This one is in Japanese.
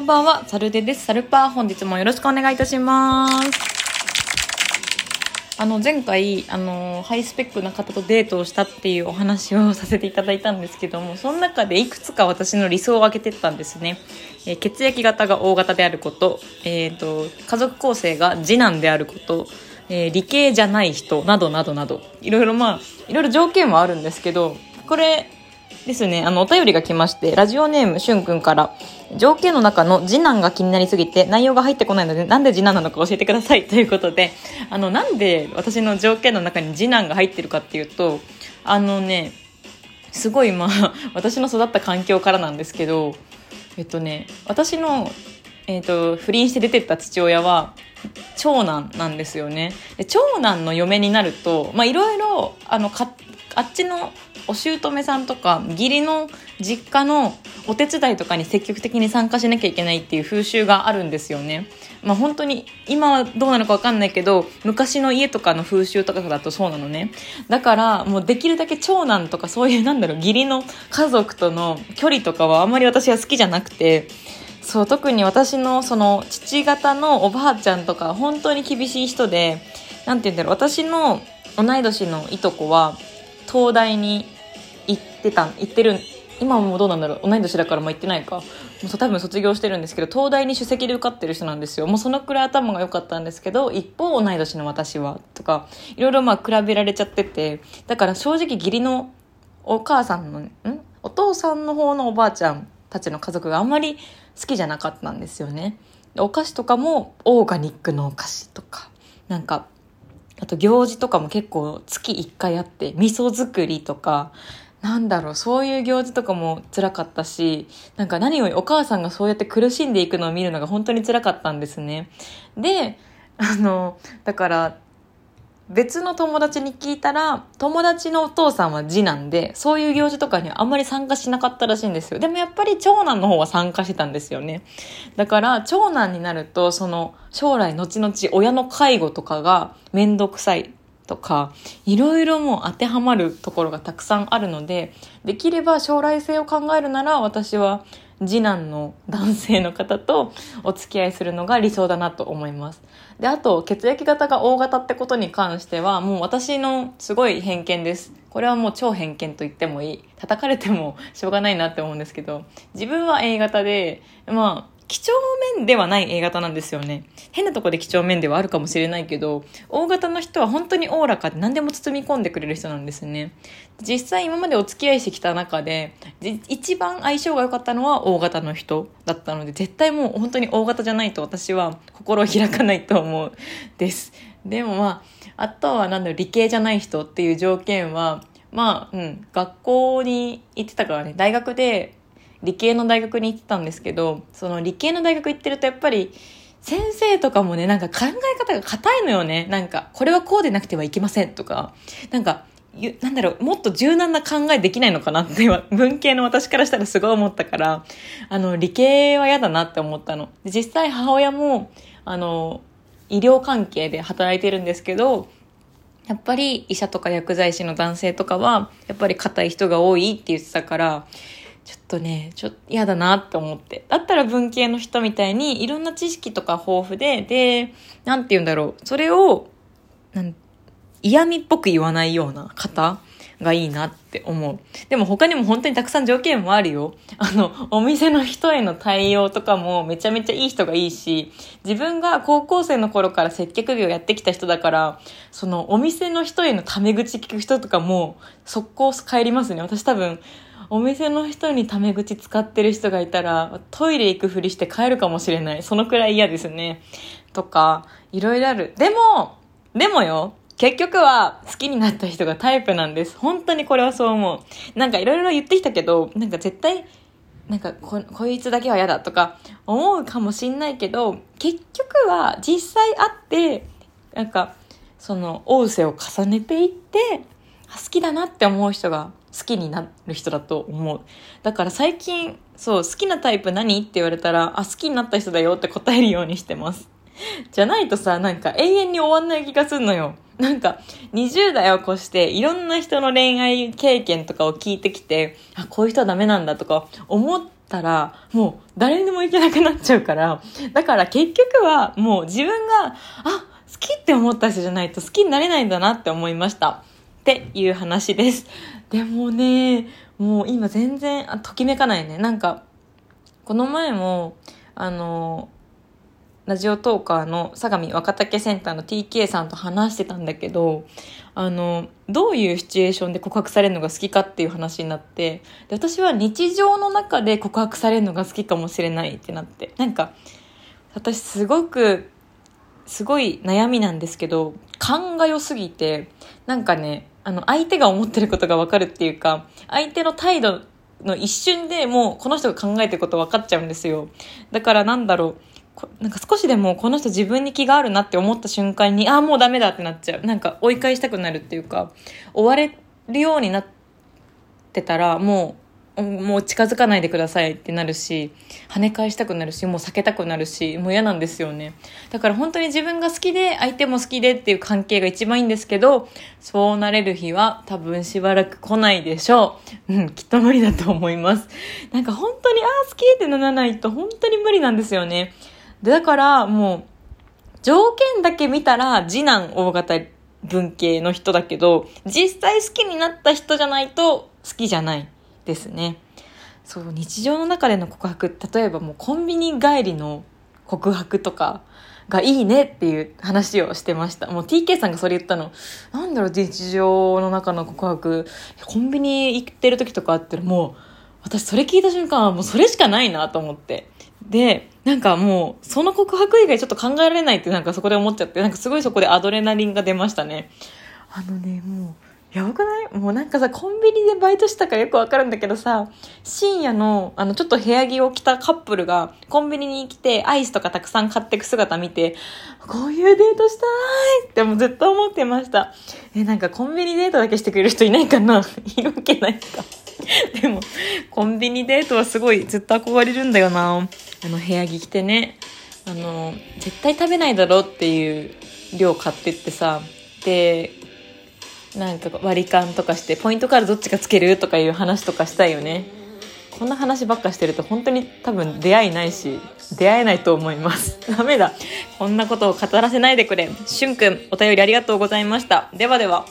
こんばんは、サルデです。サルパー、本日もよろしくお願いいたします。あの、前回、あの、ハイスペックな方とデートをしたっていうお話をさせていただいたんですけども、その中でいくつか私の理想を挙げてったんですね。えー血液型が O 型であること、えっ、と、家族構成が次男であること、えー理系じゃない人などなどなど、いろいろまあ、いろいろ条件はあるんですけど、これ、ですね、あの、お便りが来まして、ラジオネームしゅんくんから、条件の中の次男が気になりすぎて、内容が入ってこないので、なんで次男なのか教えてくださいということで、あの、なんで私の条件の中に次男が入ってるかっていうと、あのね、すごいまあ、私の育った環境からなんですけど、えっとね、私の、えっと、不倫して出てった父親は、長男なんですよね。で長男の嫁になると、まあ、いろいろ、あの、か、あっちのお姑さんとか、義理の実家のお手伝いとかに積極的に参加しなきゃいけないっていう風習があるんですよね。まあ本当に、今はどうなのかわかんないけど、昔の家とかの風習とかだとそうなのね。だから、もうできるだけ長男とかそういう、なんだろう、義理の家族との距離とかはあんまり私は好きじゃなくて、そう特に私のその父方のおばあちゃんとか本当に厳しい人でなんて言うんだろう私の同い年のいとこは東大に行ってた行ってる今もどうなんだろう同い年だからもう行ってないか。もう多分卒業してるんですけど東大に首席で受かってる人なんですよ。もうそのくらい頭が良かったんですけど一方同い年の私はとかいろいろまあ比べられちゃっててだから正直義理のお母さんのん？お父さんの方のおばあちゃんたちの家族があんまり好きじゃなかったんですよね。お菓子とかもオーガニックのお菓子とか。なんかあと行事とかも結構月1回あって味噌作りとかなんだろうそういう行事とかも辛かったしなんか何よりお母さんがそうやって苦しんでいくのを見るのが本当に辛かったんですねであのだから別の友達に聞いたら、友達のお父さんは次男で、そういう行事とかにはあんまり参加しなかったらしいんですよ。でもやっぱり長男の方は参加してたんですよね。だから、長男になると、その、将来後々親の介護とかがめんどくさいとか、いろいろもう当てはまるところがたくさんあるので、できれば将来性を考えるなら、私は次男の男性の方とお付き合いするのが理想だなと思います。で、あと、血液型が O 型ってことに関しては、もう私のすごい偏見です。これはもう超偏見と言ってもいい。叩かれてもしょうがないなって思うんですけど、自分は A 型で、まあ、几帳面ではない A 型なんですよね。変なとこで几帳面ではあるかもしれないけど、O 型の人は本当におおらかで何でも包み込んでくれる人なんですね。実際今までお付き合いしてきた中で、一番相性が良かったのは O 型の人だったので、絶対もう本当に O 型じゃないと私は心を開かないと思うです。でもまあ、あとはなんだろう、理系じゃない人っていう条件は、まあ、うん、学校に行ってたからね、大学で理系の大学に行ってたんですけど、その理系の大学行ってるとやっぱり、先生とかもね、なんか考え方が硬いのよね。なんか、これはこうでなくてはいけませんとか、なんか、なんだろう、もっと柔軟な考えできないのかなって、文系の私からしたらすごい思ったから、あの、理系は嫌だなって思ったの。実際母親も、あの、医療関係で働いてるんですけど、やっぱり医者とか薬剤師の男性とかは、やっぱり硬い人が多いって言ってたから、ちょっとね、ちょっと嫌だなって思って。だったら文系の人みたいにいろんな知識とか豊富で、で、なんて言うんだろう。それを、なん嫌味っぽく言わないような方がいいなって思う。でも他にも本当にたくさん条件もあるよ。あの、お店の人への対応とかもめちゃめちゃいい人がいいし、自分が高校生の頃から接客業やってきた人だから、そのお店の人へのタメ口聞く人とかも速攻帰りますね。私多分、お店の人にタメ口使ってる人がいたら、トイレ行くふりして帰るかもしれない。そのくらい嫌ですね。とか、いろいろある。でも、でもよ、結局は好きになった人がタイプなんです。本当にこれはそう思う。なんかいろいろ言ってきたけど、なんか絶対、なんかこ、こいつだけは嫌だとか思うかもしんないけど、結局は実際会って、なんか、その、大瀬を重ねていって、好きだなって思う人が好きになる人だと思う。だから最近、そう、好きなタイプ何って言われたら、あ、好きになった人だよって答えるようにしてます。じゃないとさ、なんか永遠に終わんない気がするのよ。なんか、20代を越して、いろんな人の恋愛経験とかを聞いてきて、あ、こういう人はダメなんだとか、思ったら、もう誰にも行けなくなっちゃうから、だから結局はもう自分が、あ、好きって思った人じゃないと好きになれないんだなって思いました。っていう話です。でもね、もう今全然、あときめかないね。なんか、この前も、あの、ラジオトーカーの相模若竹センターの TK さんと話してたんだけど、あの、どういうシチュエーションで告白されるのが好きかっていう話になって、で私は日常の中で告白されるのが好きかもしれないってなって、なんか、私すごく、すごい悩みなんですけど、勘が良すぎて、なんかね、あの、相手が思ってることがわかるっていうか、相手の態度の一瞬でもうこの人が考えてること分かっちゃうんですよ。だからなんだろう、なんか少しでもこの人自分に気があるなって思った瞬間に、ああ、もうダメだってなっちゃう。なんか追い返したくなるっていうか、追われるようになってたら、もうもう近づかないでくださいってなるし跳ね返したくなるしもう避けたくなるしもう嫌なんですよね。だから本当に自分が好きで相手も好きでっていう関係が一番いいんですけどそうなれる日は多分しばらく来ないでしょう。うんきっと無理だと思います。なんか本当にああ好きってならないと本当に無理なんですよね。だからもう条件だけ見たら次男大型文系の人だけど実際好きになった人じゃないと好きじゃない。ですね。そう、日常の中での告白、例えばもうコンビニ帰りの告白とかがいいねっていう話をしてました。もう TK さんがそれ言ったの、なんだろう、日常の中の告白、コンビニ行ってる時とかあったらもう、私それ聞いた瞬間はもうそれしかないなと思って。で、なんかもう、その告白以外ちょっと考えられないってなんかそこで思っちゃって、なんかすごいそこでアドレナリンが出ましたね。あのね、もう、やばくない？もうなんかさ、コンビニでバイトしたからよくわかるんだけどさ、深夜の、あの、ちょっと部屋着を着たカップルが、コンビニに来て、アイスとかたくさん買ってく姿見て、こういうデートしたいってもうずっと思ってました。え、なんかコンビニデートだけしてくれる人いないかな？いるわけないか。でも、コンビニデートはすごいずっと憧れるんだよな。あの、部屋着着てね。あの、絶対食べないだろうっていう量買ってってさ、で、なんか割り勘とかしてポイントカードどっちがつけるとかいう話とかしたいよね。こんな話ばっかしてると本当に多分出会いないし出会えないと思います。ダメだ。こんなことを語らせないでくれ。しゅんくんお便りありがとうございました。ではでは。